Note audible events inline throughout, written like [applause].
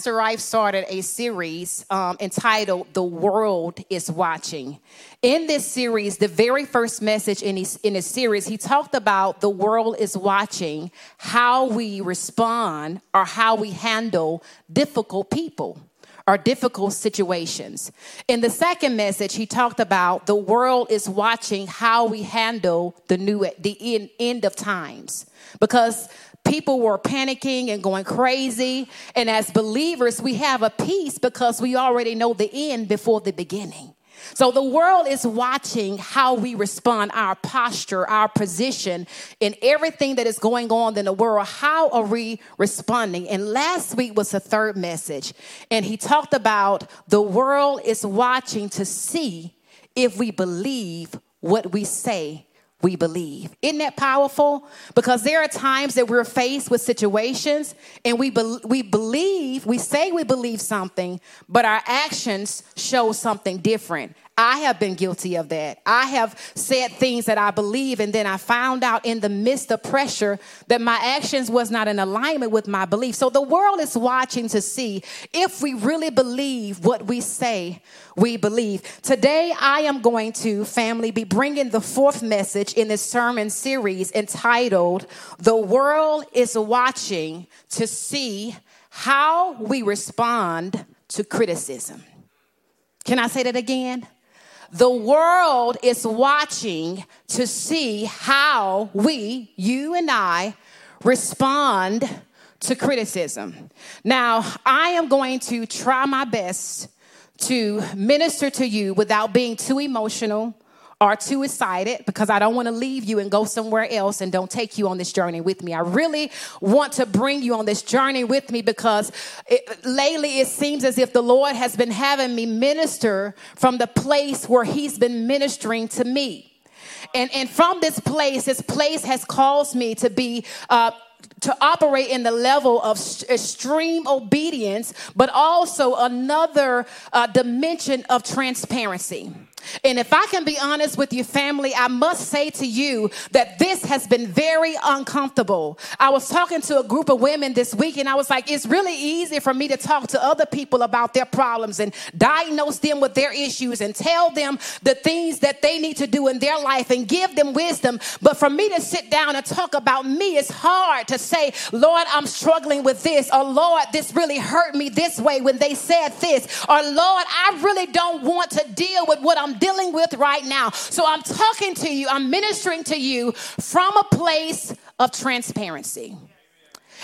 Pastor Rife started a series um, entitled The World is Watching. In this series, the very first message in his, in his series, he talked about the world is watching how we respond or how we handle difficult people or difficult situations. In the second message, he talked about the world is watching how we handle the new the end, end of times because people were panicking and going crazy. And as believers, we have a peace because we already know the end before the beginning. So the world is watching how we respond, our posture, our position in everything that is going on in the world. How are we responding? And last week was the third message. And he talked about the world is watching to see if we believe what we say we believe. Isn't that powerful? Because there are times that we're faced with situations and we, be- we believe, we say we believe something, but our actions show something different. I have been guilty of that. I have said things that I believe, and then I found out in the midst of pressure that my actions was not in alignment with my belief. So the world is watching to see if we really believe what we say we believe. Today, I am going to, family, be bringing the fourth message in this sermon series entitled, The World is Watching to See How We Respond to Criticism. Can I say that again? The world is watching to see how we, you and I, respond to criticism. Now, I am going to try my best to minister to you without being too emotional or too excited because I don't want to leave you and go somewhere else and don't take you on this journey with me. I really want to bring you on this journey with me because it, lately it seems as if the Lord has been having me minister from the place where He's been ministering to me. And, and from this place, this place has caused me to be uh, to operate in the level of extreme obedience, but also another uh, dimension of transparency. And if I can be honest with you, family, I must say to you that this has been very uncomfortable. I was talking to a group of women this week, and I was like, it's really easy for me to talk to other people about their problems and diagnose them with their issues and tell them the things that they need to do in their life and give them wisdom. But for me to sit down and talk about me, it's hard to say, Lord, I'm struggling with this, or Lord, this really hurt me this way when they said this, or Lord, I really don't want to deal with what I'm I'm dealing with right now. So I'm talking to you, I'm ministering to you from a place of transparency.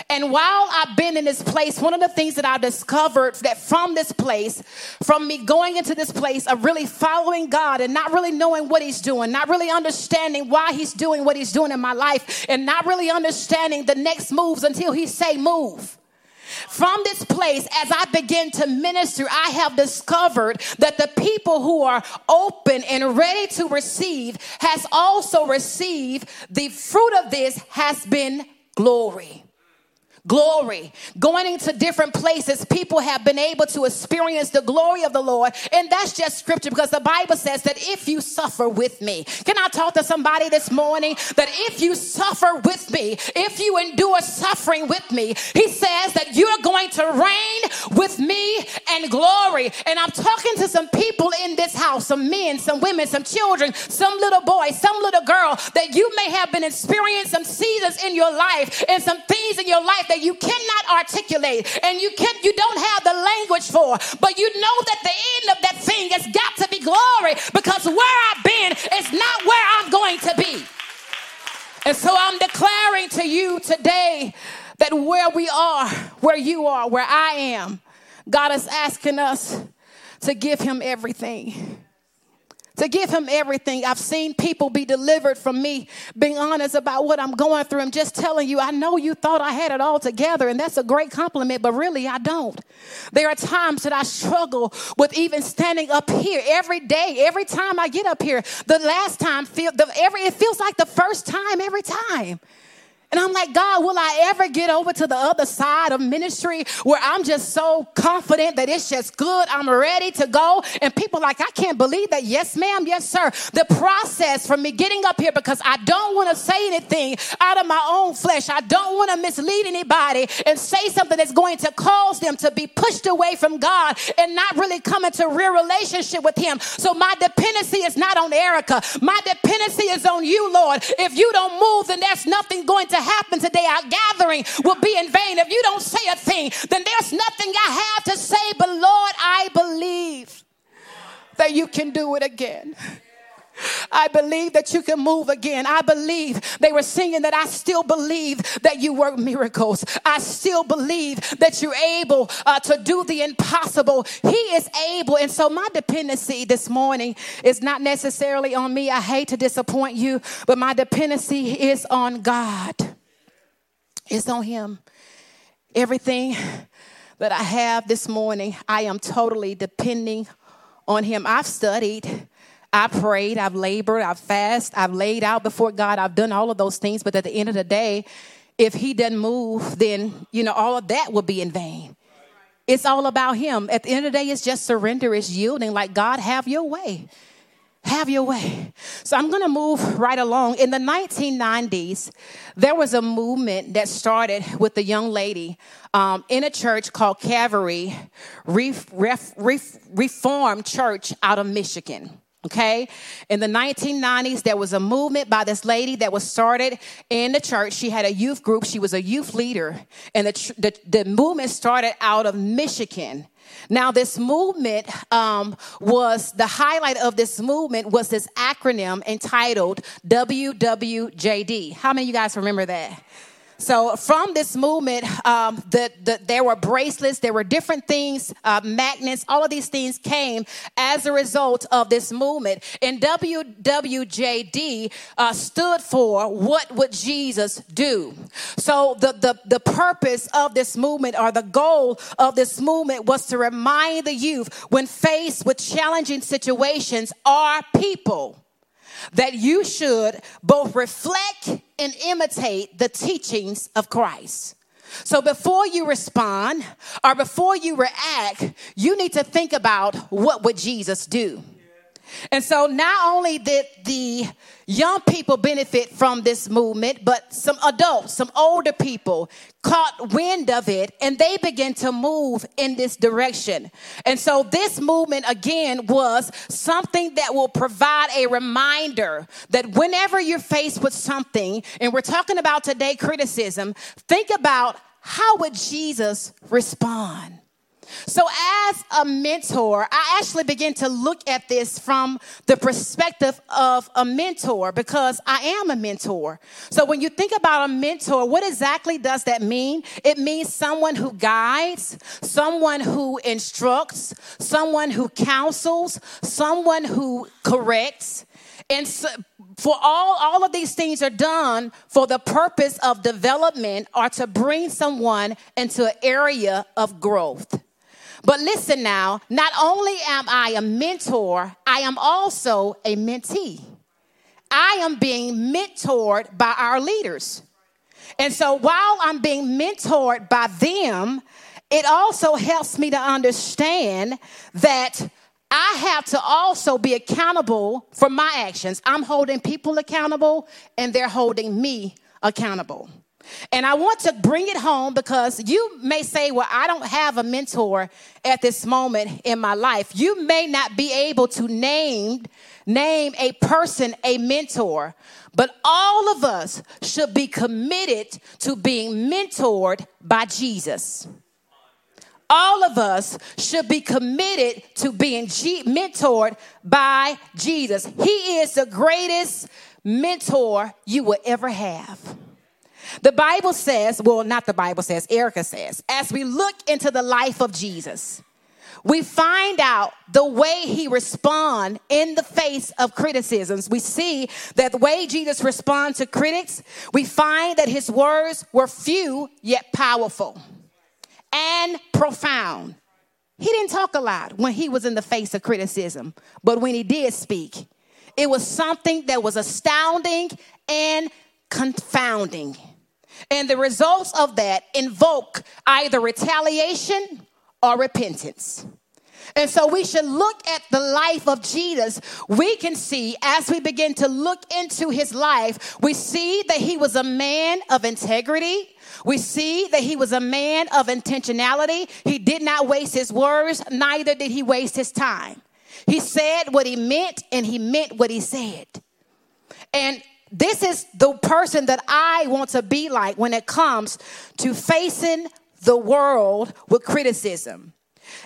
And while I've been in this place, one of the things that I discovered that from this place, from me going into this place of really following God and not really knowing what He's doing, not really understanding why He's doing what He's doing in my life, and not really understanding the next moves until He say move. From this place, as I begin to minister, I have discovered that the people who are open and ready to receive has also received the fruit of this has been glory glory. Going into different places, people have been able to experience the glory of the Lord. And that's just scripture because the Bible says that if you suffer with me, can I talk to somebody this morning that if you suffer with me, if you endure suffering with me, he says that you're going to reign with me and glory. And I'm talking to some people in this house, some men, some women, some children, some little boy, some little girl that you may have been experiencing some seasons in your life and some things in your life that that you cannot articulate and you can you don't have the language for, but you know that the end of that thing has got to be glory because where I've been is not where I'm going to be. And so I'm declaring to you today that where we are, where you are, where I am, God is asking us to give him everything to give him everything. I've seen people be delivered from me being honest about what I'm going through. I'm just telling you, I know you thought I had it all together, and that's a great compliment, but really I don't. There are times that I struggle with even standing up here every day, every time I get up here. The last time feel the every it feels like the first time every time. And I'm like, God, will I ever get over to the other side of ministry where I'm just so confident that it's just good? I'm ready to go. And people like, I can't believe that. Yes, ma'am. Yes, sir. The process for me getting up here because I don't want to say anything out of my own flesh. I don't want to mislead anybody and say something that's going to cause them to be pushed away from God and not really come into real relationship with Him. So my dependency is not on Erica. My dependency is on you, Lord. If you don't move, then there's nothing going to to happen today, our gathering will be in vain. If you don't say a thing, then there's nothing I have to say. But Lord, I believe that you can do it again. I believe that you can move again. I believe they were singing that I still believe that you work miracles. I still believe that you're able uh, to do the impossible. He is able. And so my dependency this morning is not necessarily on me. I hate to disappoint you, but my dependency is on God. It's on Him. Everything that I have this morning, I am totally depending on Him. I've studied. I prayed, I've labored, I've fasted, I've laid out before God, I've done all of those things, but at the end of the day, if he doesn't move, then you know all of that will be in vain. It's all about him. At the end of the day, it's just surrender, it's yielding, like God, have your way. Have your way. So I'm going to move right along. In the 1990s, there was a movement that started with a young lady um, in a church called Calvary Reformed Church out of Michigan. Okay. In the 1990s, there was a movement by this lady that was started in the church. She had a youth group. She was a youth leader. And the, the, the movement started out of Michigan. Now, this movement um, was the highlight of this movement was this acronym entitled WWJD. How many of you guys remember that? So from this movement, um, the, the, there were bracelets, there were different things, uh, magnets, all of these things came as a result of this movement. And WWJD uh, stood for what would Jesus do? So the, the, the purpose of this movement or the goal of this movement was to remind the youth when faced with challenging situations are people that you should both reflect and imitate the teachings of Christ. So before you respond or before you react, you need to think about what would Jesus do? And so not only did the young people benefit from this movement, but some adults, some older people caught wind of it and they began to move in this direction. And so this movement again was something that will provide a reminder that whenever you're faced with something, and we're talking about today criticism, think about how would Jesus respond? So, as a mentor, I actually begin to look at this from the perspective of a mentor because I am a mentor. So, when you think about a mentor, what exactly does that mean? It means someone who guides, someone who instructs, someone who counsels, someone who corrects. And so, for all, all of these things are done for the purpose of development or to bring someone into an area of growth. But listen now, not only am I a mentor, I am also a mentee. I am being mentored by our leaders. And so while I'm being mentored by them, it also helps me to understand that I have to also be accountable for my actions. I'm holding people accountable and they're holding me accountable. And I want to bring it home because you may say, Well, I don't have a mentor at this moment in my life. You may not be able to name, name a person a mentor, but all of us should be committed to being mentored by Jesus. All of us should be committed to being G- mentored by Jesus. He is the greatest mentor you will ever have. The Bible says, well, not the Bible says, Erica says, as we look into the life of Jesus, we find out the way he respond in the face of criticisms. We see that the way Jesus responds to critics, we find that his words were few yet powerful and profound. He didn't talk a lot when he was in the face of criticism, but when he did speak, it was something that was astounding and confounding. And the results of that invoke either retaliation or repentance. And so we should look at the life of Jesus. We can see as we begin to look into his life, we see that he was a man of integrity. We see that he was a man of intentionality. He did not waste his words, neither did he waste his time. He said what he meant, and he meant what he said. And this is the person that I want to be like when it comes to facing the world with criticism.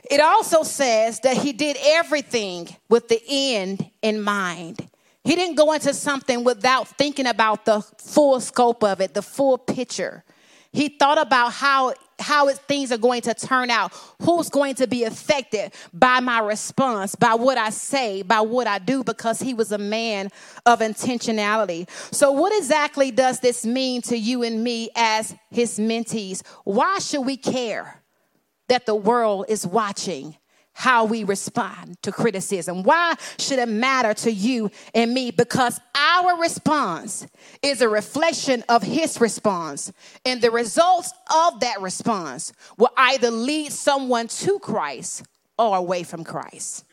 It also says that he did everything with the end in mind. He didn't go into something without thinking about the full scope of it, the full picture. He thought about how how it, things are going to turn out, who's going to be affected by my response, by what I say, by what I do, because he was a man of intentionality. So, what exactly does this mean to you and me as his mentees? Why should we care? that the world is watching how we respond to criticism. Why should it matter to you and me? Because our response is a reflection of his response. And the results of that response will either lead someone to Christ or away from Christ.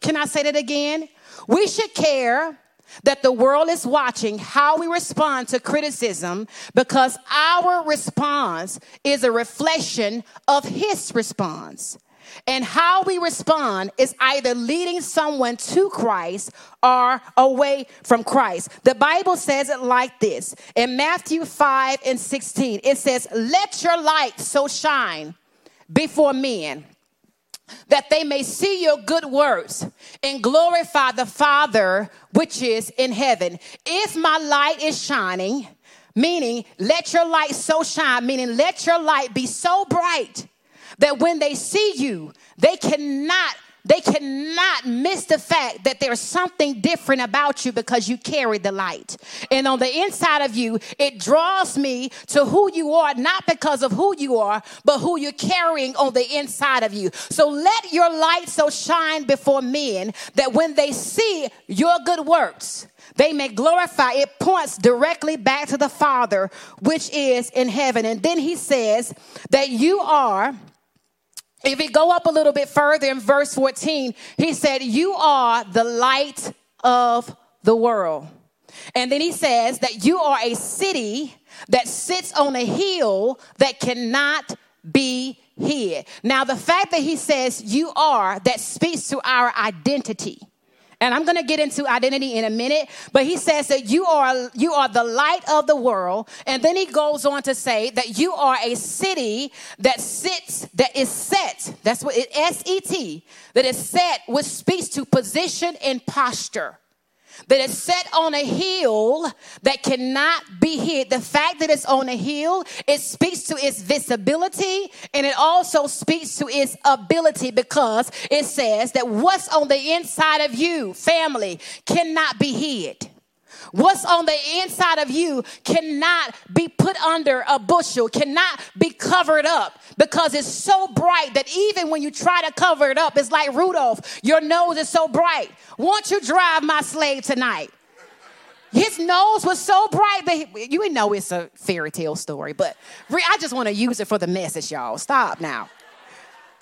Can I say that again? We should care that the world is watching how we respond to criticism because our response is a reflection of his response. And how we respond is either leading someone to Christ or away from Christ. The Bible says it like this in Matthew 5 and 16 it says, Let your light so shine before men that they may see your good works and glorify the Father which is in heaven. If my light is shining, meaning let your light so shine, meaning let your light be so bright that when they see you, they cannot they cannot miss the fact that there's something different about you because you carry the light. And on the inside of you, it draws me to who you are, not because of who you are, but who you're carrying on the inside of you. So let your light so shine before men that when they see your good works, they may glorify. It points directly back to the Father, which is in heaven. And then he says that you are if we go up a little bit further in verse 14, he said, You are the light of the world. And then he says that you are a city that sits on a hill that cannot be hid. Now, the fact that he says you are, that speaks to our identity. And I'm going to get into identity in a minute, but he says that you are you are the light of the world, and then he goes on to say that you are a city that sits that is set. That's what it S E T that is set, which speaks to position and posture that is set on a hill that cannot be hid. The fact that it's on a hill, it speaks to its visibility and it also speaks to its ability because it says that what's on the inside of you, family, cannot be hid. What's on the inside of you cannot be put under a bushel, cannot be covered up because it's so bright that even when you try to cover it up, it's like Rudolph, your nose is so bright. Won't you drive my slave tonight? His nose was so bright that he, you know it's a fairy tale story, but I just want to use it for the message, y'all. Stop now.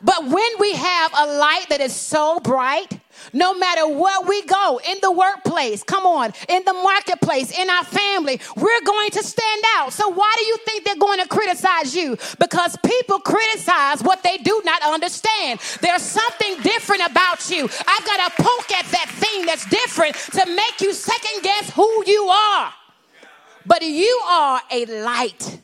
But when we have a light that is so bright, no matter where we go, in the workplace, come on, in the marketplace, in our family, we're going to stand out. So, why do you think they're going to criticize you? Because people criticize what they do not understand. There's something different about you. I've got to poke at that thing that's different to make you second guess who you are. But you are a light.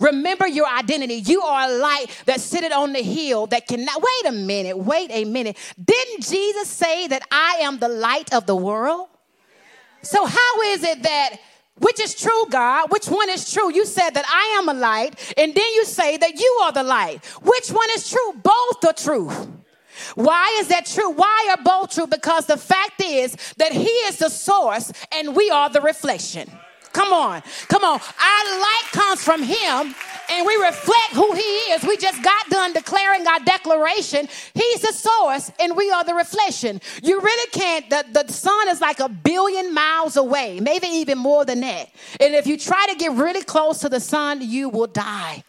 Remember your identity. You are a light that sitteth on the hill that cannot. Wait a minute. Wait a minute. Didn't Jesus say that I am the light of the world? So, how is it that, which is true, God? Which one is true? You said that I am a light, and then you say that you are the light. Which one is true? Both are true. Why is that true? Why are both true? Because the fact is that He is the source and we are the reflection. Come on, come on. Our light comes from Him and we reflect who He is. We just got done declaring our declaration. He's the source and we are the reflection. You really can't, the, the sun is like a billion miles away, maybe even more than that. And if you try to get really close to the sun, you will die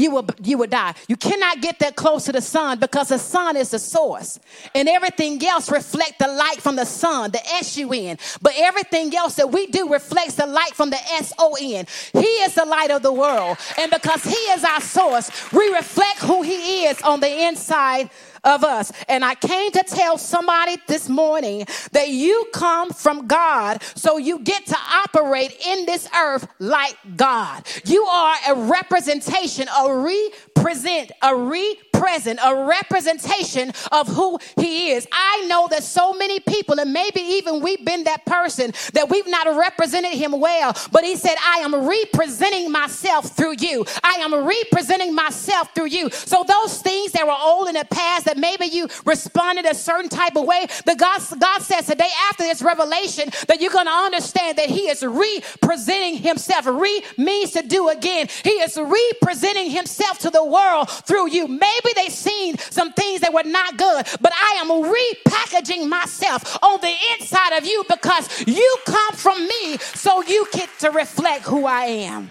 you will, you will die. You cannot get that close to the sun because the sun is the source. And everything else reflect the light from the sun, the S-U-N. But everything else that we do reflects the light from the S-O-N. He is the light of the world. And because he is our source, we reflect who he is on the inside of us. And I came to tell somebody this morning that you come from God, so you get to operate in this earth like God. You are a representation, a represent, a re present, a representation of who he is. I know that so many people, and maybe even we've been that person, that we've not represented him well, but he said, I am representing myself through you. I am representing myself through you. So those things that were old in the past that maybe you responded a certain type of way, the God, God says today after this revelation that you're going to understand that he is representing himself. Re means to do again. He is representing himself to the world through you. Maybe Maybe they seen some things that were not good, but I am repackaging myself on the inside of you because you come from me so you get to reflect who I am.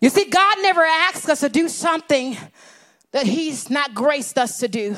You see, God never asks us to do something that He's not graced us to do.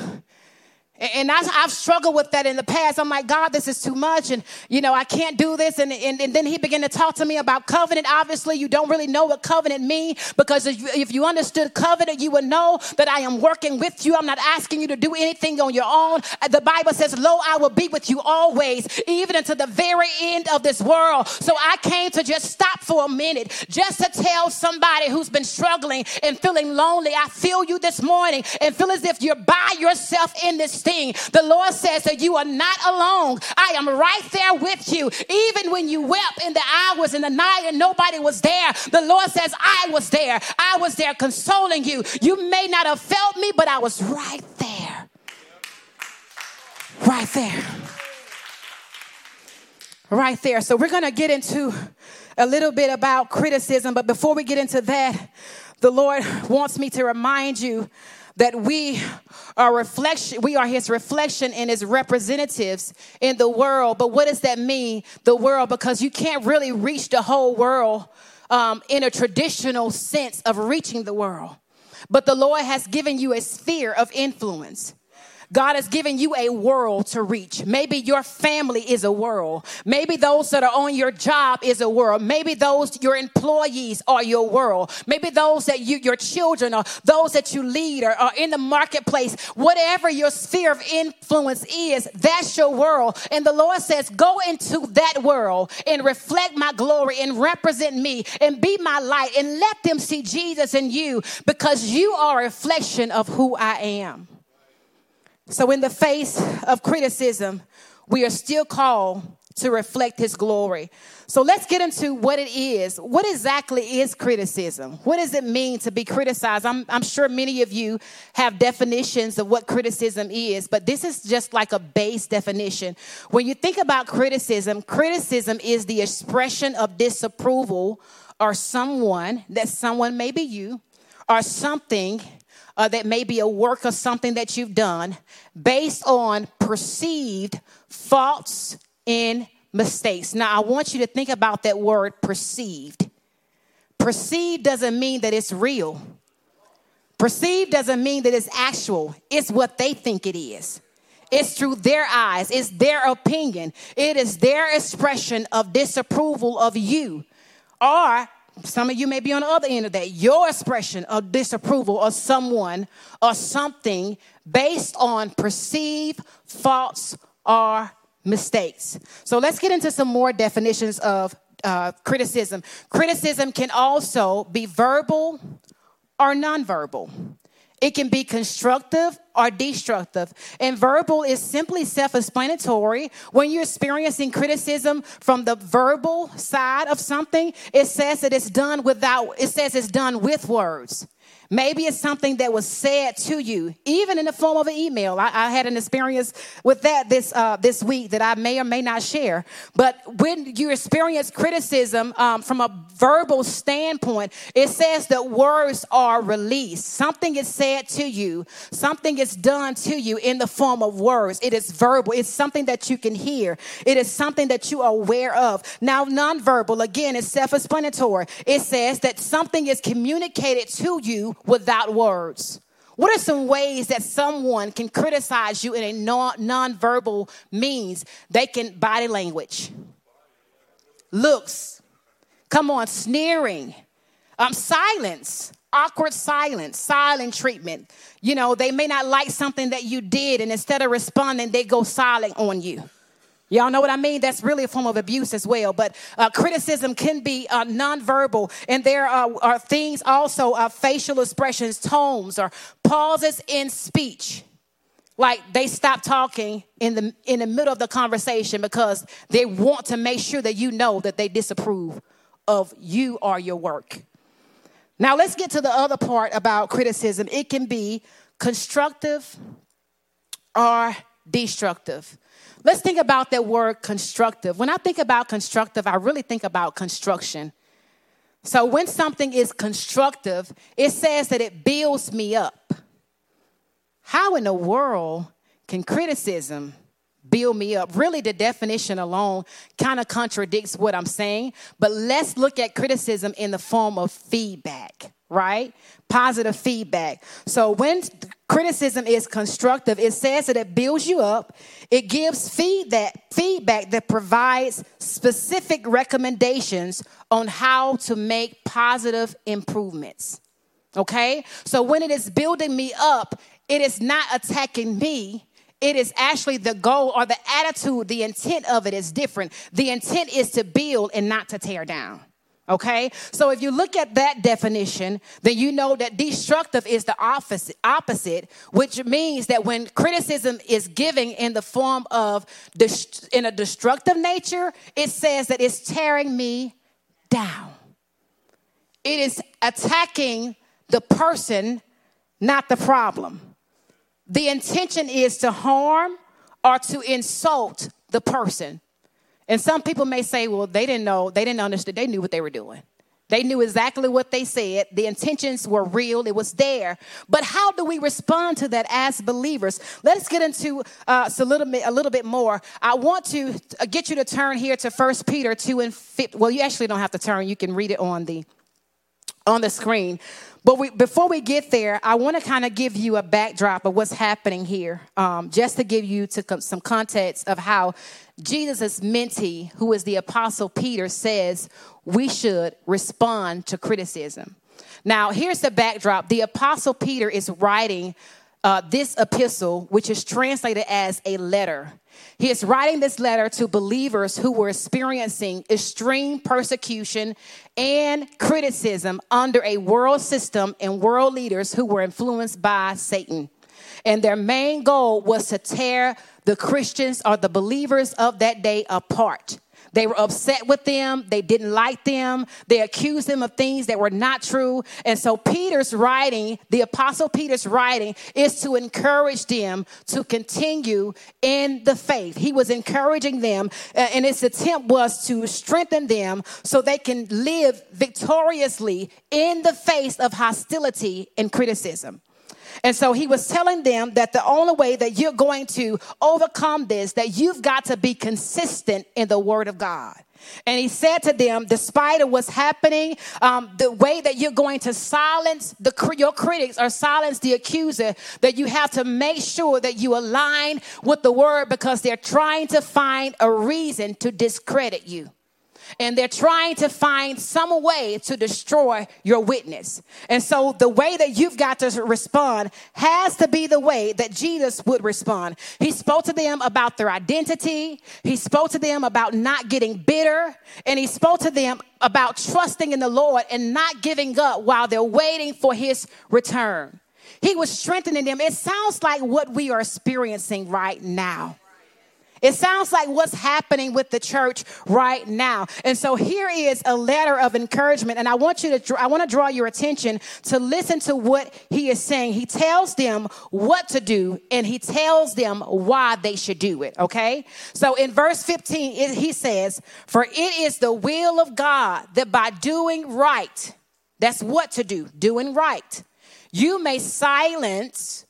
And I, have struggled with that in the past. I'm like, God, this is too much. And, you know, I can't do this. And, and, and then he began to talk to me about covenant. Obviously, you don't really know what covenant means because if you, if you understood covenant, you would know that I am working with you. I'm not asking you to do anything on your own. Uh, the Bible says, Lo, I will be with you always, even until the very end of this world. So I came to just stop for a minute, just to tell somebody who's been struggling and feeling lonely. I feel you this morning and feel as if you're by yourself in this thing. The Lord says that you are not alone. I am right there with you. Even when you wept in the hours in the night and nobody was there, the Lord says, I was there. I was there consoling you. You may not have felt me, but I was right there. Right there. Right there. So we're going to get into a little bit about criticism, but before we get into that, the Lord wants me to remind you that we are reflection we are his reflection and his representatives in the world. But what does that mean the world? Because you can't really reach the whole world um, in a traditional sense of reaching the world. But the lord has given you a sphere of influence God has given you a world to reach. Maybe your family is a world. Maybe those that are on your job is a world. Maybe those your employees are your world. Maybe those that you your children or those that you lead or are in the marketplace. Whatever your sphere of influence is, that's your world. And the Lord says, go into that world and reflect my glory and represent me and be my light and let them see Jesus in you because you are a reflection of who I am. So, in the face of criticism, we are still called to reflect his glory. So let's get into what it is. What exactly is criticism? What does it mean to be criticized? I'm, I'm, sure many of you have definitions of what criticism is, but this is just like a base definition. When you think about criticism, criticism is the expression of disapproval or someone, that someone may be you, or something uh, that may be a work of something that you've done based on perceived faults and mistakes. Now, I want you to think about that word perceived. Perceived doesn't mean that it's real. Perceived doesn't mean that it's actual. It's what they think it is. It's through their eyes, it's their opinion, it is their expression of disapproval of you. Or some of you may be on the other end of that. Your expression of disapproval of someone or something based on perceived faults or mistakes. So let's get into some more definitions of uh, criticism. Criticism can also be verbal or nonverbal. It can be constructive or destructive. And verbal is simply self explanatory. When you're experiencing criticism from the verbal side of something, it says that it's done without, it says it's done with words. Maybe it's something that was said to you, even in the form of an email. I, I had an experience with that this uh, this week that I may or may not share. But when you experience criticism um, from a verbal standpoint, it says that words are released. Something is said to you, something is done to you in the form of words. It is verbal. It's something that you can hear. It is something that you are aware of. Now, nonverbal again is self-explanatory. It says that something is communicated to you without words? What are some ways that someone can criticize you in a non- nonverbal means? They can body language, looks, come on, sneering, um, silence, awkward silence, silent treatment. You know, they may not like something that you did, and instead of responding, they go silent on you. Y'all know what I mean? That's really a form of abuse as well. But uh, criticism can be uh, nonverbal, and there are, are things also, uh, facial expressions, tones, or pauses in speech. Like they stop talking in the in the middle of the conversation because they want to make sure that you know that they disapprove of you or your work. Now let's get to the other part about criticism. It can be constructive or destructive. Let's think about that word constructive. When I think about constructive, I really think about construction. So when something is constructive, it says that it builds me up. How in the world can criticism build me up? Really, the definition alone kind of contradicts what I'm saying, but let's look at criticism in the form of feedback right? Positive feedback. So when criticism is constructive, it says that it builds you up. It gives feedback, feedback that provides specific recommendations on how to make positive improvements. Okay? So when it is building me up, it is not attacking me. It is actually the goal or the attitude, the intent of it is different. The intent is to build and not to tear down. Okay? So if you look at that definition, then you know that destructive is the opposite, which means that when criticism is given in the form of in a destructive nature, it says that it's tearing me down. It is attacking the person, not the problem. The intention is to harm or to insult the person. And some people may say, well, they didn't know, they didn't understand, they knew what they were doing. They knew exactly what they said. The intentions were real. It was there. But how do we respond to that as believers? Let's get into uh, a little bit, a little bit more. I want to uh, get you to turn here to First Peter two and 5. Well, you actually don't have to turn. You can read it on the on the screen. But we, before we get there, I want to kind of give you a backdrop of what's happening here, um, just to give you to some context of how Jesus' mentee, who is the Apostle Peter, says we should respond to criticism. Now, here's the backdrop the Apostle Peter is writing uh, this epistle, which is translated as a letter. He is writing this letter to believers who were experiencing extreme persecution and criticism under a world system and world leaders who were influenced by Satan. And their main goal was to tear the Christians or the believers of that day apart. They were upset with them. They didn't like them. They accused them of things that were not true. And so Peter's writing, the apostle Peter's writing, is to encourage them to continue in the faith. He was encouraging them, uh, and his attempt was to strengthen them so they can live victoriously in the face of hostility and criticism. And so he was telling them that the only way that you're going to overcome this, that you've got to be consistent in the word of God. And he said to them, despite of what's happening, um, the way that you're going to silence the, your critics or silence the accuser, that you have to make sure that you align with the word because they're trying to find a reason to discredit you and they're trying to find some way to destroy your witness. And so the way that you've got to respond has to be the way that Jesus would respond. He spoke to them about their identity, he spoke to them about not getting bitter, and he spoke to them about trusting in the Lord and not giving up while they're waiting for his return. He was strengthening them. It sounds like what we are experiencing right now. It sounds like what's happening with the church right now. And so here is a letter of encouragement. And I want you to, I want to draw your attention to listen to what he is saying. He tells them what to do and he tells them why they should do it. Okay. So in verse 15, it, he says, For it is the will of God that by doing right, that's what to do, doing right, you may silence,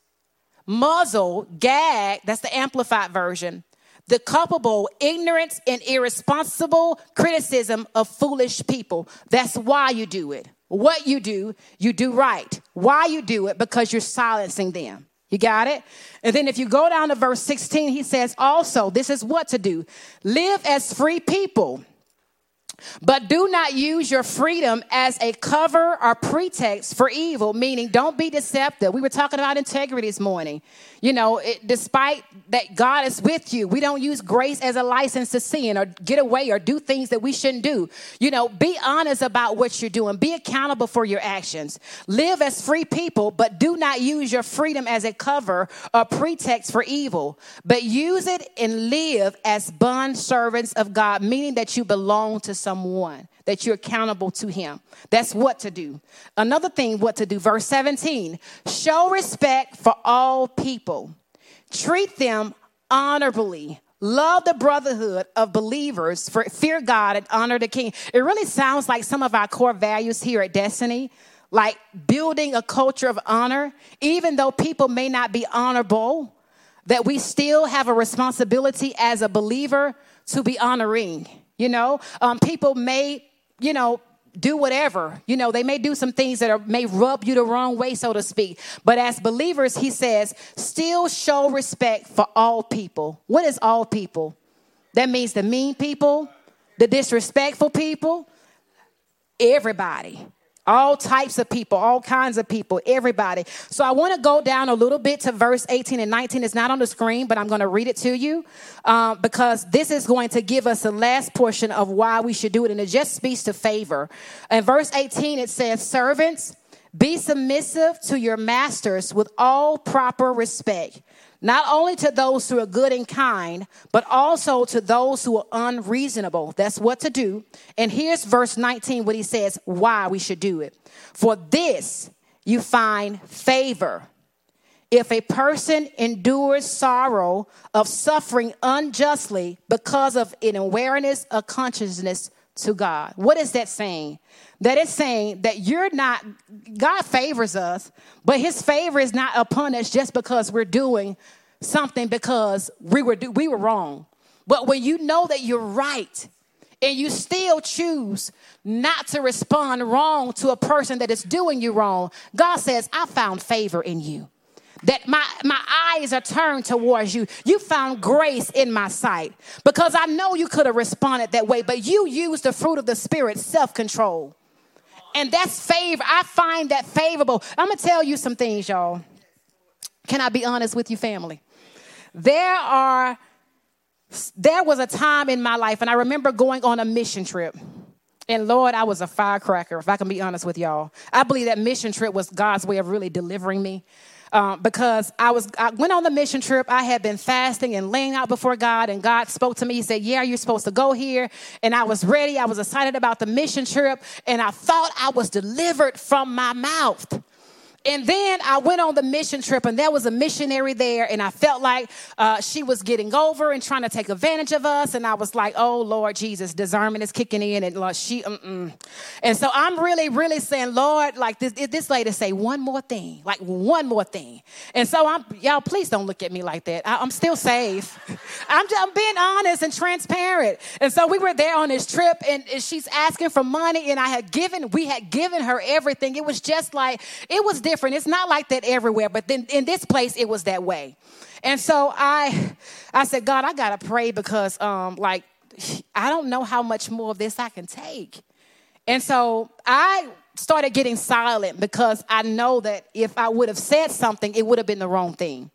muzzle, gag, that's the amplified version the culpable ignorance and irresponsible criticism of foolish people. That's why you do it. What you do, you do right. Why you do it? Because you're silencing them. You got it? And then if you go down to verse 16, he says, also, this is what to do live as free people but do not use your freedom as a cover or pretext for evil, meaning don't be deceptive. We were talking about integrity this morning. You know, it, despite that God is with you, we don't use grace as a license to sin or get away or do things that we shouldn't do. You know, be honest about what you're doing, be accountable for your actions. Live as free people, but do not use your freedom as a cover or pretext for evil, but use it and live as bond servants of God, meaning that you belong to someone that you're accountable to him. That's what to do. Another thing, what to do. Verse 17 show respect for all people, treat them honorably. Love the brotherhood of believers, for fear God and honor the king. It really sounds like some of our core values here at Destiny, like building a culture of honor, even though people may not be honorable, that we still have a responsibility as a believer to be honoring. You know, um, people may you know, do whatever. You know, they may do some things that are, may rub you the wrong way, so to speak. But as believers, he says, still show respect for all people. What is all people? That means the mean people, the disrespectful people, everybody. All types of people, all kinds of people, everybody. So I want to go down a little bit to verse 18 and 19. It's not on the screen, but I'm going to read it to you uh, because this is going to give us the last portion of why we should do it. And it just speaks to favor. In verse 18, it says, Servants, be submissive to your masters with all proper respect not only to those who are good and kind, but also to those who are unreasonable. That's what to do. And here's verse 19, what he says, why we should do it. For this you find favor. If a person endures sorrow of suffering unjustly because of an awareness of consciousness to God. What is that saying? That is saying that you're not, God favors us, but his favor is not upon us just because we're doing something because we were, we were wrong. But when you know that you're right and you still choose not to respond wrong to a person that is doing you wrong, God says, I found favor in you that my, my eyes are turned towards you. You found grace in my sight because I know you could have responded that way, but you used the fruit of the Spirit, self control. And that's favor. I find that favorable. I'm going to tell you some things, y'all. Can I be honest with you, family? There are, there was a time in my life, and I remember going on a mission trip. And Lord, I was a firecracker, if I can be honest with y'all. I believe that mission trip was God's way of really delivering me um, because I was I went on the mission trip. I had been fasting and laying out before God, and God spoke to me. He said, "Yeah, you're supposed to go here." And I was ready. I was excited about the mission trip, and I thought I was delivered from my mouth. And then I went on the mission trip, and there was a missionary there, and I felt like uh, she was getting over and trying to take advantage of us. And I was like, "Oh Lord Jesus, discernment is kicking in," and like she, mm-mm. and so I'm really, really saying, Lord, like this, this lady say one more thing, like one more thing. And so I'm, y'all, please don't look at me like that. I, am still safe. [laughs] I'm, just, I'm being honest and transparent. And so we were there on this trip, and, and she's asking for money, and I had given, we had given her everything. It was just like it was. Different. It's not like that everywhere, but then in this place it was that way. And so I I said, God, I gotta pray because um like I don't know how much more of this I can take. And so I started getting silent because I know that if I would have said something, it would have been the wrong thing.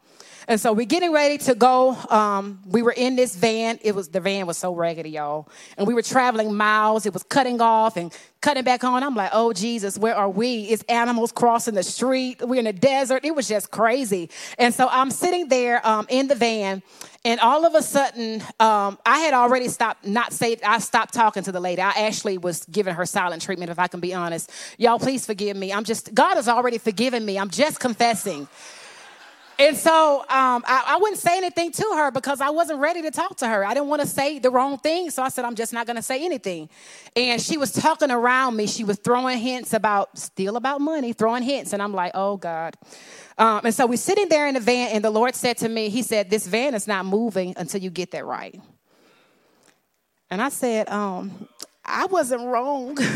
And so we're getting ready to go. Um, we were in this van. It was the van was so raggedy, y'all. And we were traveling miles. It was cutting off and cutting back on. I'm like, oh Jesus, where are we? It's animals crossing the street. We're in the desert. It was just crazy. And so I'm sitting there um, in the van, and all of a sudden, um, I had already stopped, not say, I stopped talking to the lady. I actually was giving her silent treatment, if I can be honest. Y'all, please forgive me. I'm just, God has already forgiven me. I'm just confessing. And so um, I, I, wouldn't say anything to her because I wasn't ready to talk to her. I didn't want to say the wrong thing. So I said, I'm just not going to say anything. And she was talking around me. She was throwing hints about, still about money, throwing hints. And I'm like, oh, God. Um, and so we're sitting there in the van, and the Lord said to me, He said, This van is not moving until you get that right. And I said, um, I wasn't wrong. [laughs]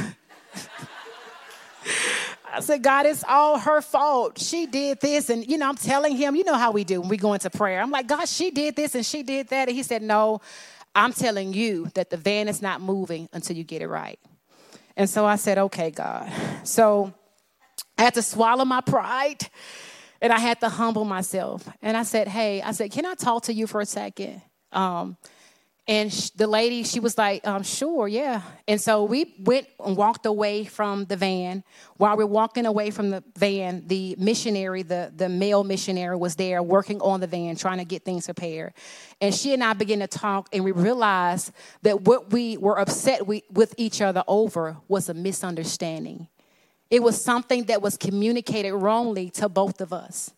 I said, God, it's all her fault. She did this. And, you know, I'm telling him, you know how we do when we go into prayer. I'm like, God, she did this and she did that. And he said, No, I'm telling you that the van is not moving until you get it right. And so I said, Okay, God. So I had to swallow my pride and I had to humble myself. And I said, Hey, I said, Can I talk to you for a second? Um, and the lady, she was like, um, sure, yeah. And so we went and walked away from the van. While we are walking away from the van, the missionary, the, the male missionary, was there working on the van, trying to get things prepared. And she and I began to talk, and we realized that what we were upset with each other over was a misunderstanding. It was something that was communicated wrongly to both of us.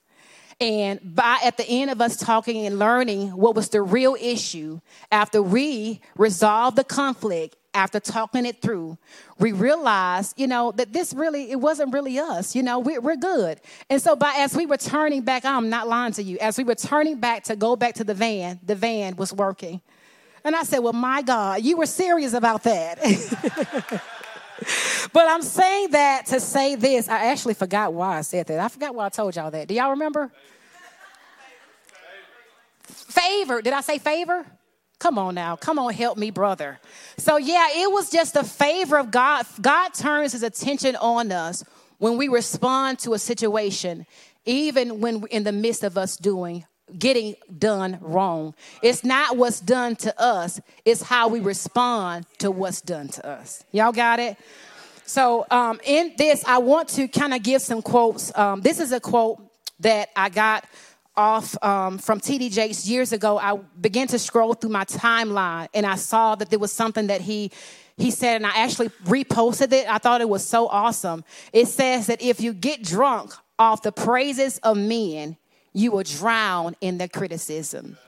And by at the end of us talking and learning what was the real issue, after we resolved the conflict, after talking it through, we realized, you know, that this really, it wasn't really us. You know, we're, we're good. And so by as we were turning back, I'm not lying to you, as we were turning back to go back to the van, the van was working. And I said, Well, my God, you were serious about that. [laughs] but I'm saying that to say this. I actually forgot why I said that. I forgot why I told y'all that. Do y'all remember? Favor. Did I say favor? Come on now. Come on, help me, brother. So, yeah, it was just a favor of God. God turns his attention on us when we respond to a situation, even when in the midst of us doing getting done wrong. It's not what's done to us, it's how we respond to what's done to us. Y'all got it? So, um, in this, I want to kind of give some quotes. Um, this is a quote that I got off um, from TD Jakes years ago. I began to scroll through my timeline and I saw that there was something that he he said, and I actually reposted it. I thought it was so awesome. It says that if you get drunk off the praises of men, you will drown in the criticism.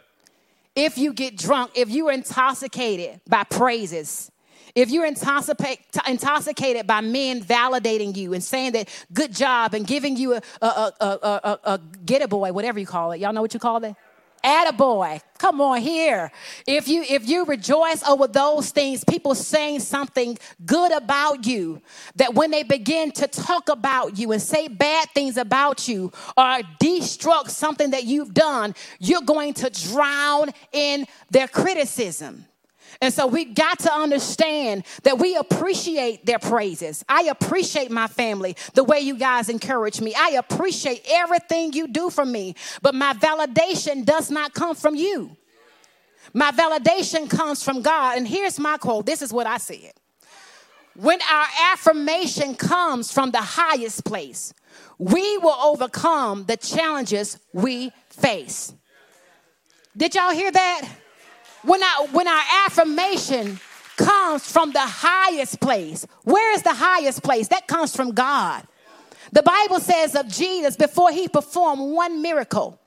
If you get drunk, if you're intoxicated by praises, if you're intoxicated by men validating you and saying that good job and giving you a, a, a, a, a get a boy, whatever you call it, y'all know what you call it? Attaboy. Come on here. If you if you rejoice over those things, people saying something good about you, that when they begin to talk about you and say bad things about you or destruct something that you've done, you're going to drown in their criticism. And so we got to understand that we appreciate their praises. I appreciate my family, the way you guys encourage me. I appreciate everything you do for me. But my validation does not come from you. My validation comes from God. And here's my quote this is what I said. When our affirmation comes from the highest place, we will overcome the challenges we face. Did y'all hear that? When, I, when our affirmation comes from the highest place, where is the highest place? That comes from God. The Bible says of Jesus before he performed one miracle,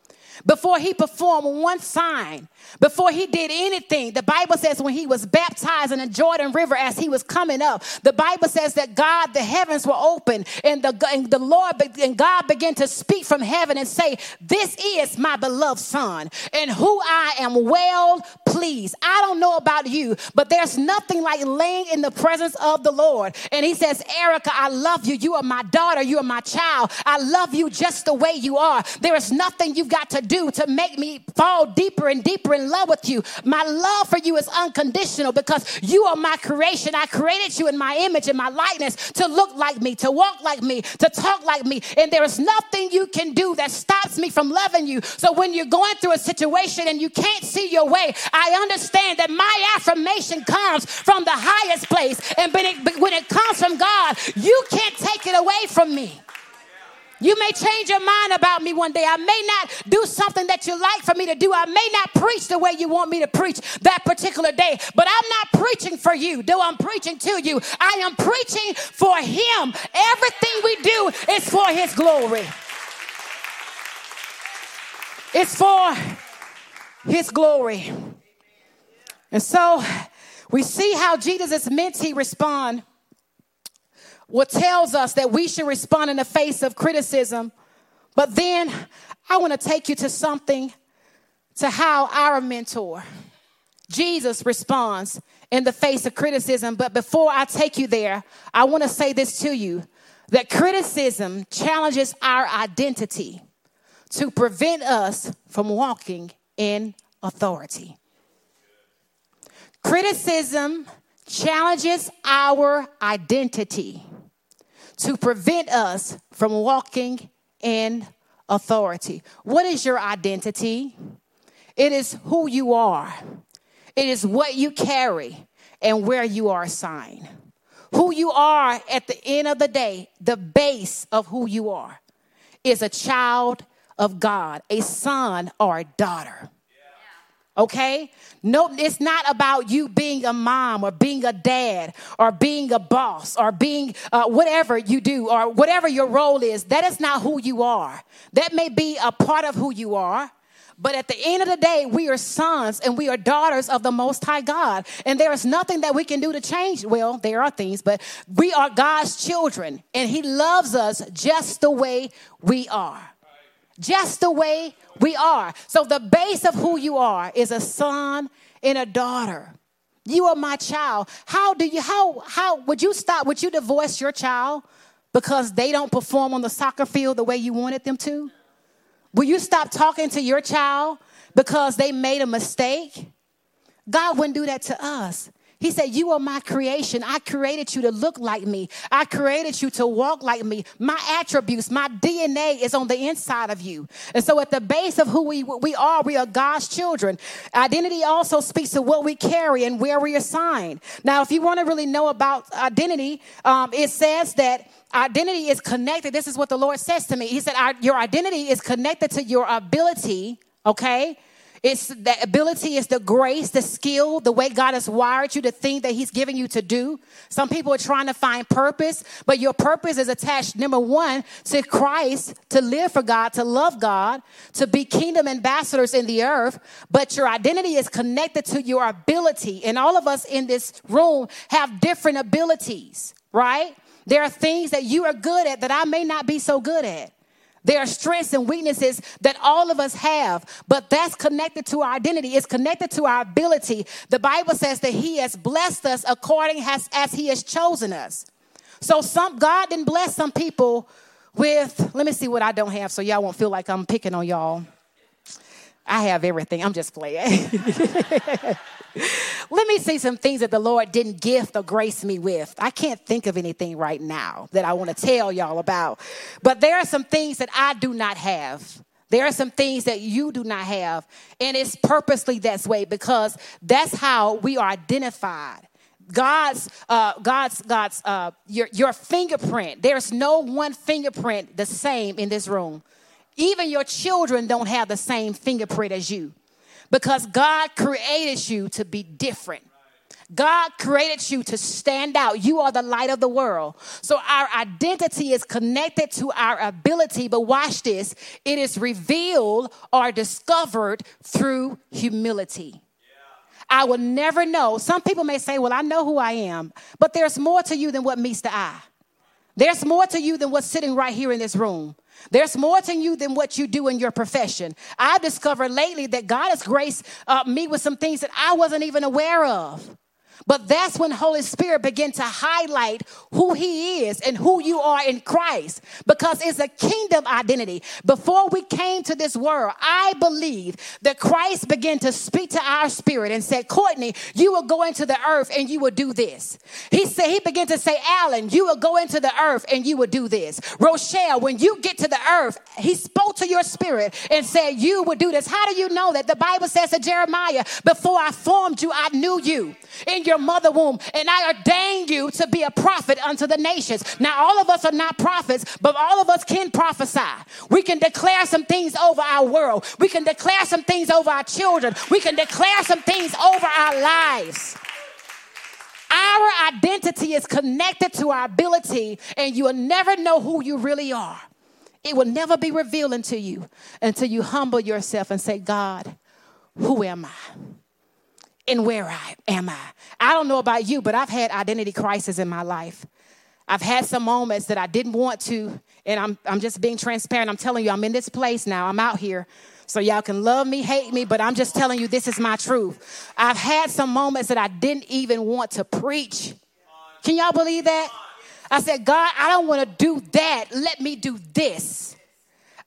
before he performed one sign, before he did anything, the Bible says when he was baptized in the Jordan River as he was coming up, the Bible says that God, the heavens were open and the, and the Lord and God began to speak from heaven and say, This is my beloved son, and who I am well pleased. I don't know about you, but there's nothing like laying in the presence of the Lord. And he says, Erica, I love you. You are my daughter. You are my child. I love you just the way you are. There is nothing you've got to do to make me fall deeper and deeper in love with you. My love for you is unconditional because you are my creation. I created you in my image and my likeness to look like me, to walk like me, to talk like me. And there is nothing you can do that stops me from loving you. So when you're going through a situation and you can't see your way, I understand that my affirmation comes from the highest place. And when it, when it comes from God, you can't take it away from me. You may change your mind about me one day. I may not do something that you like for me to do. I may not preach the way you want me to preach that particular day, but I'm not preaching for you, though I'm preaching to you. I am preaching for Him. Everything we do is for His glory. It's for His glory. And so we see how Jesus' mentee respond what tells us that we should respond in the face of criticism. But then I want to take you to something to how our mentor, Jesus, responds in the face of criticism. But before I take you there, I want to say this to you that criticism challenges our identity to prevent us from walking in authority. Criticism challenges our identity to prevent us from walking in authority. What is your identity? It is who you are, it is what you carry and where you are assigned. Who you are at the end of the day, the base of who you are, is a child of God, a son or a daughter. Okay? No, it's not about you being a mom or being a dad or being a boss or being uh, whatever you do or whatever your role is. That is not who you are. That may be a part of who you are. But at the end of the day, we are sons and we are daughters of the Most High God. And there is nothing that we can do to change. Well, there are things, but we are God's children and He loves us just the way we are. Just the way we are. So the base of who you are is a son and a daughter. You are my child. How do you how how would you stop? Would you divorce your child because they don't perform on the soccer field the way you wanted them to? Will you stop talking to your child because they made a mistake? God wouldn't do that to us. He said, You are my creation. I created you to look like me. I created you to walk like me. My attributes, my DNA is on the inside of you. And so, at the base of who we, we are, we are God's children. Identity also speaks to what we carry and where we are assigned. Now, if you want to really know about identity, um, it says that identity is connected. This is what the Lord says to me. He said, Your identity is connected to your ability, okay? It's the ability, it's the grace, the skill, the way God has wired you, the thing that He's giving you to do. Some people are trying to find purpose, but your purpose is attached, number one, to Christ, to live for God, to love God, to be kingdom ambassadors in the earth. But your identity is connected to your ability. And all of us in this room have different abilities, right? There are things that you are good at that I may not be so good at. There are strengths and weaknesses that all of us have, but that's connected to our identity. It's connected to our ability. The Bible says that He has blessed us according as, as He has chosen us. So some God didn't bless some people with, let me see what I don't have so y'all won't feel like I'm picking on y'all. I have everything. I'm just playing. [laughs] Let me see some things that the Lord didn't gift or grace me with. I can't think of anything right now that I want to tell y'all about. But there are some things that I do not have. There are some things that you do not have. And it's purposely that way because that's how we are identified. God's, uh, God's, God's, uh, your, your fingerprint. There's no one fingerprint the same in this room. Even your children don't have the same fingerprint as you because God created you to be different. God created you to stand out. You are the light of the world. So our identity is connected to our ability. But watch this it is revealed or discovered through humility. I will never know. Some people may say, Well, I know who I am, but there's more to you than what meets the eye. There's more to you than what's sitting right here in this room. There's more to you than what you do in your profession. I've discovered lately that God has graced uh, me with some things that I wasn't even aware of. But that's when Holy Spirit began to highlight who he is and who you are in Christ because it's a kingdom identity. Before we came to this world, I believe that Christ began to speak to our spirit and said, Courtney, you will go into the earth and you will do this. He said, he began to say, Alan, you will go into the earth and you will do this. Rochelle, when you get to the earth, he spoke to your spirit and said, you will do this. How do you know that? The Bible says to Jeremiah, before I formed you, I knew you in your mother womb, and I ordain you to be a prophet unto the nations. Now, all of us are not prophets, but all of us can prophesy. We can declare some things over our world, we can declare some things over our children, we can declare some things over our lives. Our identity is connected to our ability, and you will never know who you really are. It will never be revealed unto you until you humble yourself and say, God, who am I? And where I am I? I don't know about you, but I've had identity crisis in my life. I've had some moments that I didn't want to, and I'm, I'm just being transparent. I'm telling you, I'm in this place now. I'm out here. So y'all can love me, hate me, but I'm just telling you this is my truth. I've had some moments that I didn't even want to preach. Can y'all believe that? I said, God, I don't want to do that. Let me do this.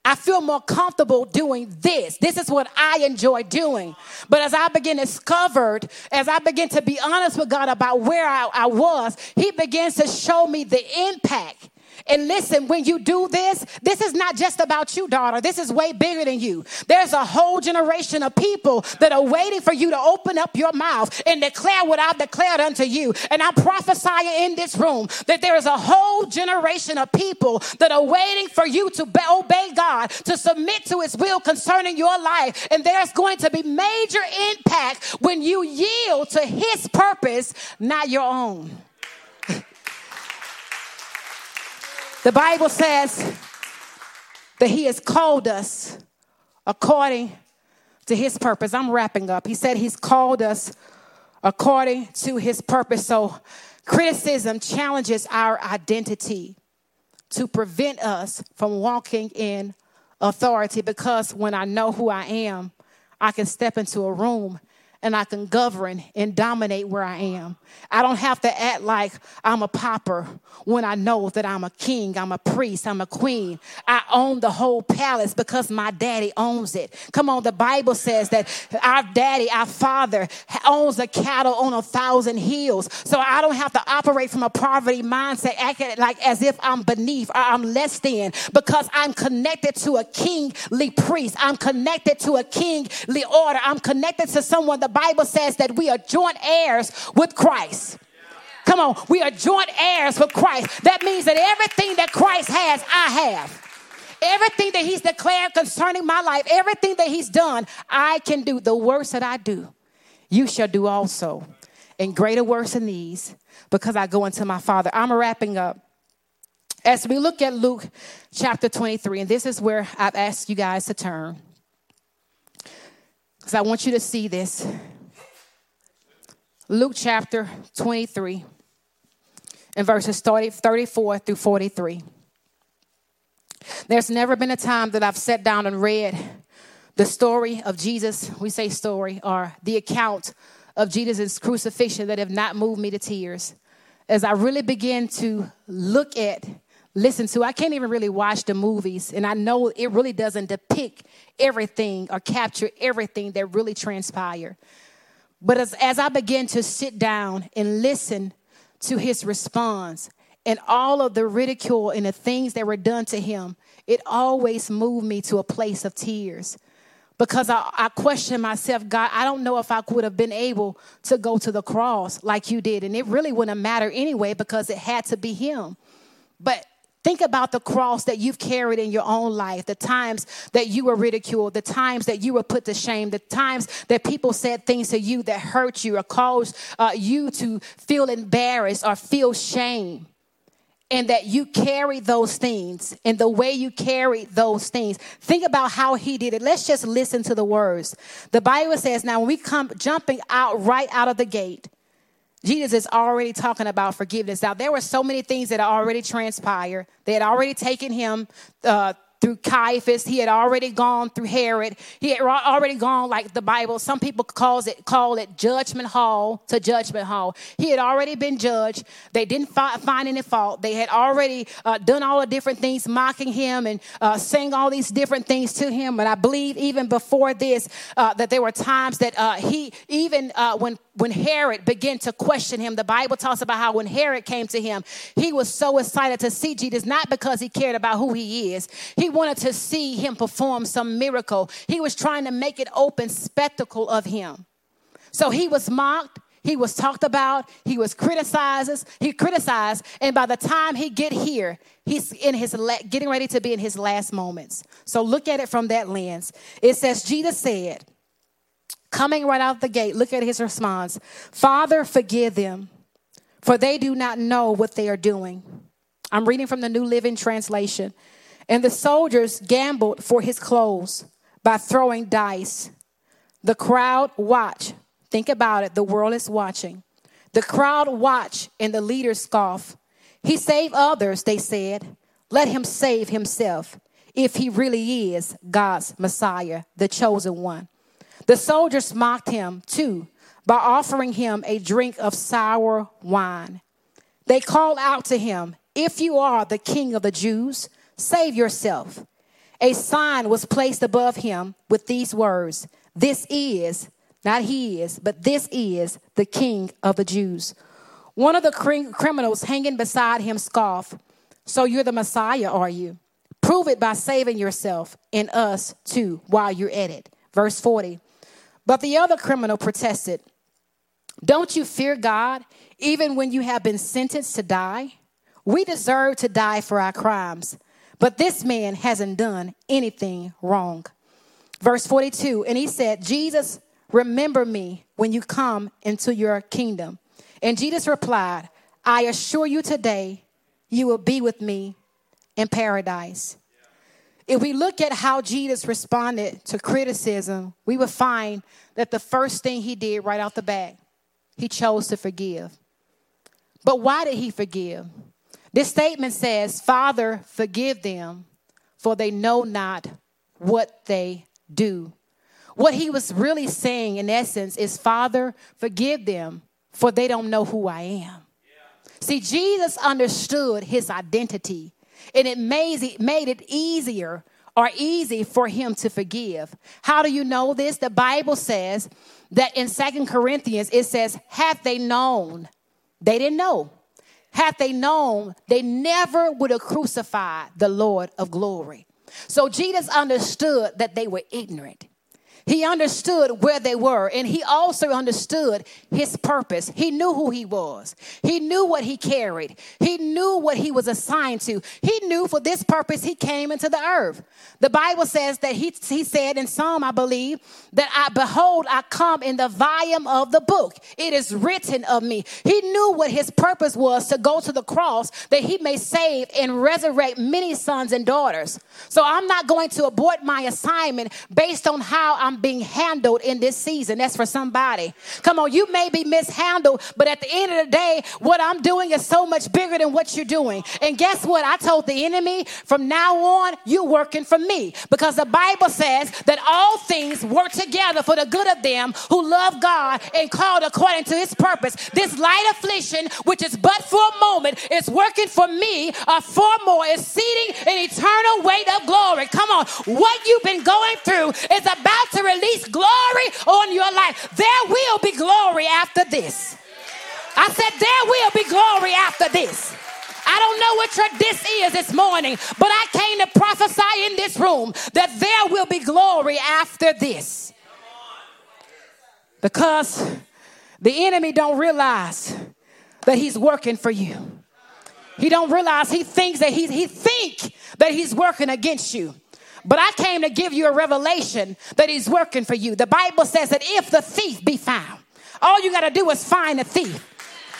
I feel more comfortable doing this. This is what I enjoy doing. But as I begin to discover, as I begin to be honest with God about where I, I was, He begins to show me the impact and listen, when you do this, this is not just about you, daughter. This is way bigger than you. There's a whole generation of people that are waiting for you to open up your mouth and declare what I've declared unto you. And I'm prophesying in this room that there is a whole generation of people that are waiting for you to be- obey God, to submit to his will concerning your life. And there's going to be major impact when you yield to his purpose, not your own. The Bible says that He has called us according to His purpose. I'm wrapping up. He said He's called us according to His purpose. So, criticism challenges our identity to prevent us from walking in authority because when I know who I am, I can step into a room and I can govern and dominate where I am. I don't have to act like I'm a pauper when I know that I'm a king, I'm a priest, I'm a queen. I own the whole palace because my daddy owns it. Come on, the Bible says that our daddy, our father, owns the cattle on a thousand hills. So I don't have to operate from a poverty mindset, acting like as if I'm beneath or I'm less than because I'm connected to a kingly priest. I'm connected to a kingly order. I'm connected to someone the Bible says that we are joint heirs with Christ. Come on, we are joint heirs with Christ. That means that everything that Christ has, I have. Everything that He's declared concerning my life, everything that He's done, I can do. The works that I do, you shall do also. And greater works than these, because I go into my Father. I'm wrapping up. As we look at Luke chapter 23, and this is where I've asked you guys to turn because I want you to see this. Luke chapter 23 and verses 30, 34 through 43. There's never been a time that I've sat down and read the story of Jesus. We say story, or the account of Jesus' crucifixion that have not moved me to tears. As I really begin to look at listen to. I can't even really watch the movies, and I know it really doesn't depict everything or capture everything that really transpired. But as, as I began to sit down and listen to his response and all of the ridicule and the things that were done to him, it always moved me to a place of tears because I, I question myself, God, I don't know if I would have been able to go to the cross like you did. And it really wouldn't matter anyway because it had to be him. But Think about the cross that you've carried in your own life, the times that you were ridiculed, the times that you were put to shame, the times that people said things to you that hurt you or caused uh, you to feel embarrassed or feel shame. And that you carry those things and the way you carry those things. Think about how he did it. Let's just listen to the words. The Bible says, now when we come jumping out right out of the gate, Jesus is already talking about forgiveness. Now, there were so many things that already transpired. They had already taken him uh, through Caiaphas. He had already gone through Herod. He had already gone, like the Bible, some people calls it call it judgment hall to judgment hall. He had already been judged. They didn't fi- find any fault. They had already uh, done all the different things, mocking him and uh, saying all these different things to him. But I believe even before this, uh, that there were times that uh, he, even uh, when when Herod began to question him, the Bible talks about how when Herod came to him, he was so excited to see Jesus, not because he cared about who he is. He wanted to see him perform some miracle. He was trying to make it open spectacle of him. So he was mocked, he was talked about, he was criticized, he criticized, and by the time he get here, he's in his getting ready to be in his last moments. So look at it from that lens. It says Jesus said, coming right out the gate, look at his response Father, forgive them, for they do not know what they are doing. I'm reading from the New Living Translation. And the soldiers gambled for his clothes by throwing dice. The crowd watched. Think about it, the world is watching. The crowd watched and the leaders scoff. He saved others, they said. Let him save himself if he really is God's Messiah, the chosen one. The soldiers mocked him too by offering him a drink of sour wine. They called out to him, If you are the king of the Jews, save yourself. A sign was placed above him with these words This is, not he is, but this is the king of the Jews. One of the criminals hanging beside him scoffed, So you're the Messiah, are you? Prove it by saving yourself and us too while you're at it. Verse 40. But the other criminal protested, Don't you fear God even when you have been sentenced to die? We deserve to die for our crimes, but this man hasn't done anything wrong. Verse 42 And he said, Jesus, remember me when you come into your kingdom. And Jesus replied, I assure you today, you will be with me in paradise. If we look at how Jesus responded to criticism, we would find that the first thing he did right out the bat, he chose to forgive. But why did he forgive? This statement says, Father, forgive them, for they know not what they do. What he was really saying, in essence, is, Father, forgive them, for they don't know who I am. Yeah. See, Jesus understood his identity and it made, it easier or easy for him to forgive. How do you know this? The Bible says that in Second Corinthians, it says, Have they known? They didn't know. Had they known, they never would have crucified the Lord of glory. So Jesus understood that they were ignorant. He understood where they were, and he also understood his purpose. He knew who he was, he knew what he carried, he knew what he was assigned to. He knew for this purpose he came into the earth. The Bible says that he, he said in Psalm, I believe, that I behold, I come in the volume of the book. It is written of me. He knew what his purpose was to go to the cross that he may save and resurrect many sons and daughters. So I'm not going to abort my assignment based on how I'm I'm being handled in this season. That's for somebody. Come on, you may be mishandled, but at the end of the day, what I'm doing is so much bigger than what you're doing. And guess what? I told the enemy from now on, you're working for me because the Bible says that all things work together for the good of them who love God and called according to his purpose. This light affliction, which is but for a moment, is working for me a far more exceeding an eternal weight of glory. Come on, what you've been going through is about to release glory on your life. There will be glory after this. I said, There will be glory after this. I don't know what your this is this morning, but I came to prophesy in this room that there will be glory after this. Because the enemy don't realize that he's working for you. He don't realize he thinks that he, he think that he's working against you. But I came to give you a revelation that he's working for you. The Bible says that if the thief be found, all you got to do is find a thief.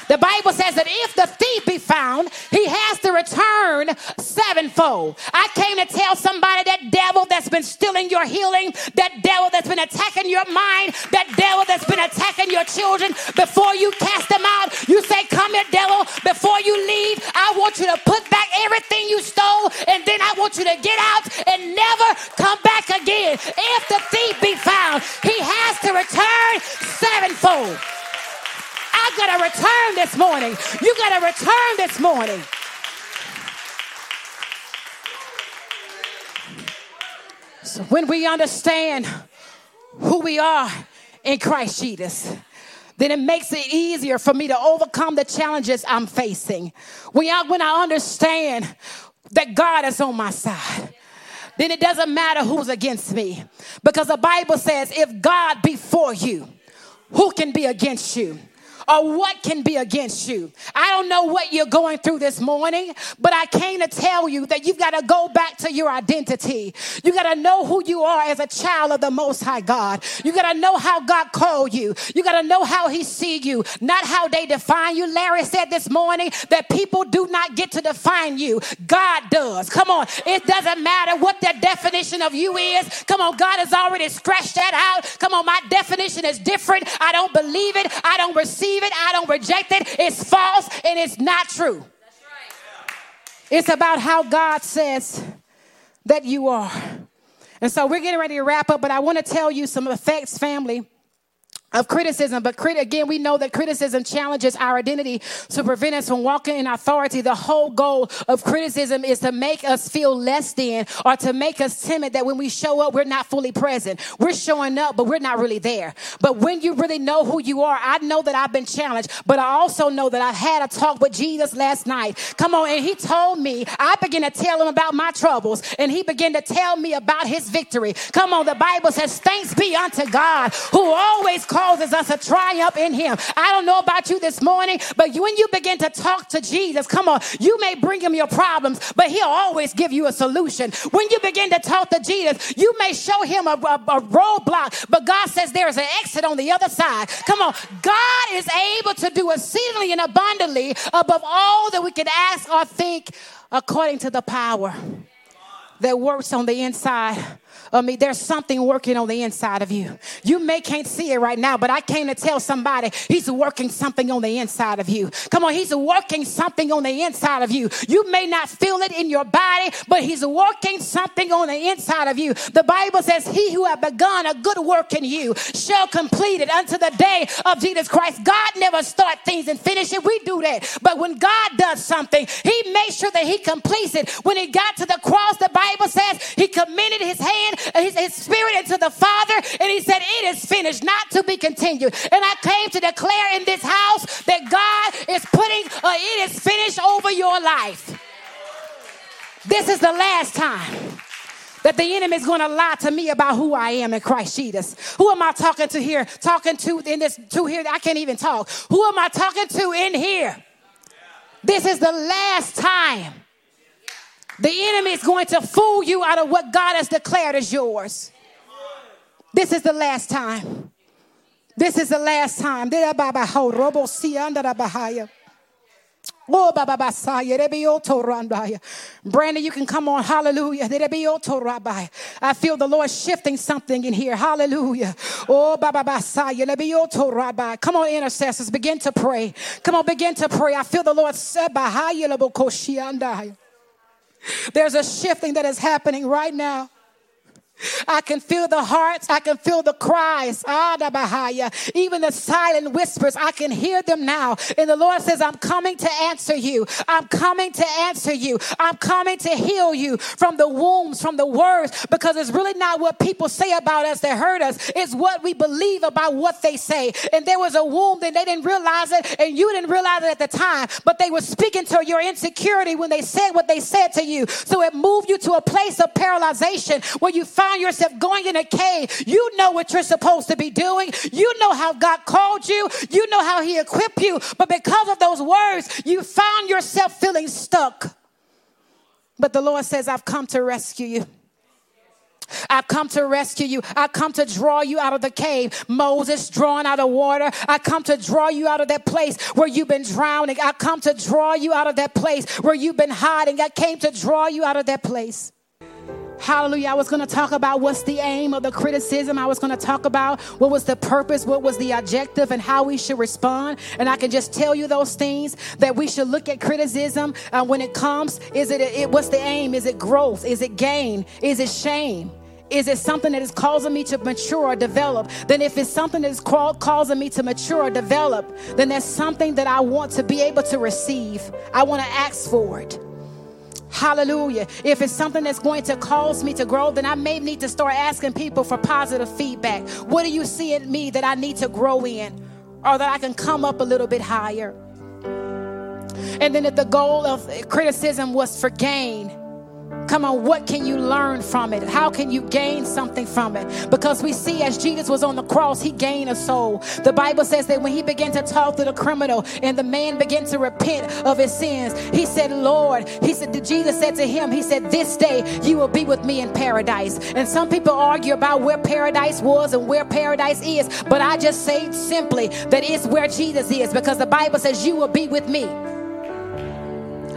The Bible says that if the thief be found, he has to return sevenfold. I came to tell somebody that devil that's been stealing your healing, that devil that's been attacking your mind, that devil that's been attacking your children, before you cast them out, you say, Come here, devil, before you leave, I want you to put back everything you stole, and then I want you to get out and never come back again. If the thief be found, he has to return sevenfold. I gotta return this morning. You gotta return this morning. So when we understand who we are in Christ Jesus, then it makes it easier for me to overcome the challenges I'm facing. When I, when I understand that God is on my side, then it doesn't matter who's against me. Because the Bible says, if God be for you, who can be against you? Or what can be against you. I don't know what you're going through this morning, but I came to tell you that you've got to go back to your identity. You got to know who you are as a child of the Most High God. You got to know how God called you. You got to know how He see you, not how they define you. Larry said this morning that people do not get to define you. God does. Come on. It doesn't matter what the definition of you is. Come on. God has already scratched that out. Come on. My definition is different. I don't believe it. I don't receive receive it, I don't reject it. It's false and it's not true. It's about how God says that you are. And so we're getting ready to wrap up, but I want to tell you some effects, family, of criticism, but crit- again, we know that criticism challenges our identity to prevent us from walking in authority. The whole goal of criticism is to make us feel less than or to make us timid that when we show up, we're not fully present. We're showing up, but we're not really there. But when you really know who you are, I know that I've been challenged, but I also know that I've had a talk with Jesus last night. Come on, and he told me, I began to tell him about my troubles, and he began to tell me about his victory. Come on, the Bible says, Thanks be unto God who always calls causes us to triumph in Him. I don't know about you this morning, but when you begin to talk to Jesus, come on, you may bring Him your problems, but He'll always give you a solution. When you begin to talk to Jesus, you may show Him a, a, a roadblock, but God says there is an exit on the other side. Come on, God is able to do exceedingly and abundantly above all that we can ask or think according to the power that works on the inside of me. There's something working on the inside of you. You may can't see it right now, but I came to tell somebody he's working something on the inside of you. Come on, he's working something on the inside of you. You may not feel it in your body, but he's working something on the inside of you. The Bible says, He who have begun a good work in you shall complete it unto the day of Jesus Christ. God never start things and finish it. We do that. But when God does something, he makes sure that he completes it. When he got to the cross, the Bible says he committed his hand his, his spirit into the Father, and he said, It is finished, not to be continued. And I came to declare in this house that God is putting uh, it is finished over your life. This is the last time that the enemy is going to lie to me about who I am in Christ Jesus. Who am I talking to here? Talking to in this to here? I can't even talk. Who am I talking to in here? This is the last time the enemy is going to fool you out of what God has declared as yours. This is the last time. This is the last time. Oh, Brandon, you can come on. Hallelujah. I feel the Lord shifting something in here. Hallelujah. Oh, Come on, intercessors, begin to pray. Come on, begin to pray. I feel the Lord. There's a shifting that is happening right now. I can feel the hearts. I can feel the cries. Ah, Even the silent whispers, I can hear them now. And the Lord says, I'm coming to answer you. I'm coming to answer you. I'm coming to heal you from the wounds, from the words, because it's really not what people say about us that hurt us. It's what we believe about what they say. And there was a wound and they didn't realize it, and you didn't realize it at the time, but they were speaking to your insecurity when they said what they said to you. So it moved you to a place of paralyzation where you found yourself going in a cave, you know what you're supposed to be doing. You know how God called you. You know how He equipped you. But because of those words, you found yourself feeling stuck. But the Lord says, I've come to rescue you. I've come to rescue you. I come to draw you out of the cave. Moses drawn out of water. I come to draw you out of that place where you've been drowning. I come to draw you out of that place where you've been hiding. I came to draw you out of that place. Hallelujah. I was going to talk about what's the aim of the criticism. I was going to talk about what was the purpose, what was the objective, and how we should respond. And I can just tell you those things that we should look at criticism uh, when it comes. Is it, it, what's the aim? Is it growth? Is it gain? Is it shame? Is it something that is causing me to mature or develop? Then, if it's something that is causing me to mature or develop, then there's something that I want to be able to receive. I want to ask for it. Hallelujah. If it's something that's going to cause me to grow, then I may need to start asking people for positive feedback. What do you see in me that I need to grow in or that I can come up a little bit higher? And then if the goal of criticism was for gain, Come on, what can you learn from it? How can you gain something from it? Because we see as Jesus was on the cross, he gained a soul. The Bible says that when he began to talk to the criminal and the man began to repent of his sins, he said, Lord, he said, Jesus said to him, He said, This day you will be with me in paradise. And some people argue about where paradise was and where paradise is, but I just say simply that it's where Jesus is because the Bible says, You will be with me.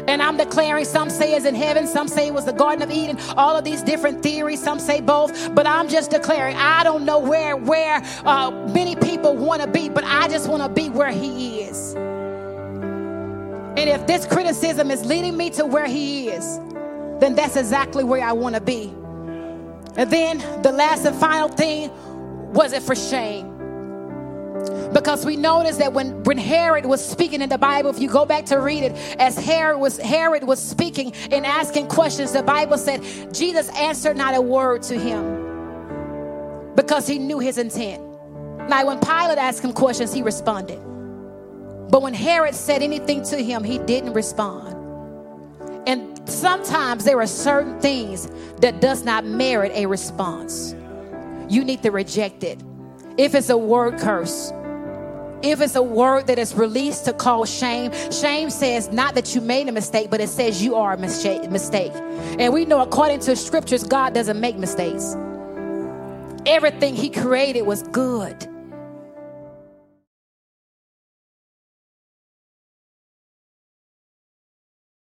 And I'm declaring, some say it's in heaven, some say it was the Garden of Eden, all of these different theories, some say both. But I'm just declaring, I don't know where, where uh, many people want to be, but I just want to be where He is. And if this criticism is leading me to where He is, then that's exactly where I want to be. And then the last and final thing was it for shame? Because we notice that when, when Herod was speaking in the Bible, if you go back to read it, as Herod was Herod was speaking and asking questions, the Bible said Jesus answered not a word to him because he knew his intent. Now, when Pilate asked him questions, he responded. But when Herod said anything to him, he didn't respond. And sometimes there are certain things that does not merit a response. You need to reject it. If it's a word curse, if it's a word that is released to cause shame, shame says not that you made a mistake, but it says you are a mistake. And we know according to scriptures, God doesn't make mistakes. Everything He created was good.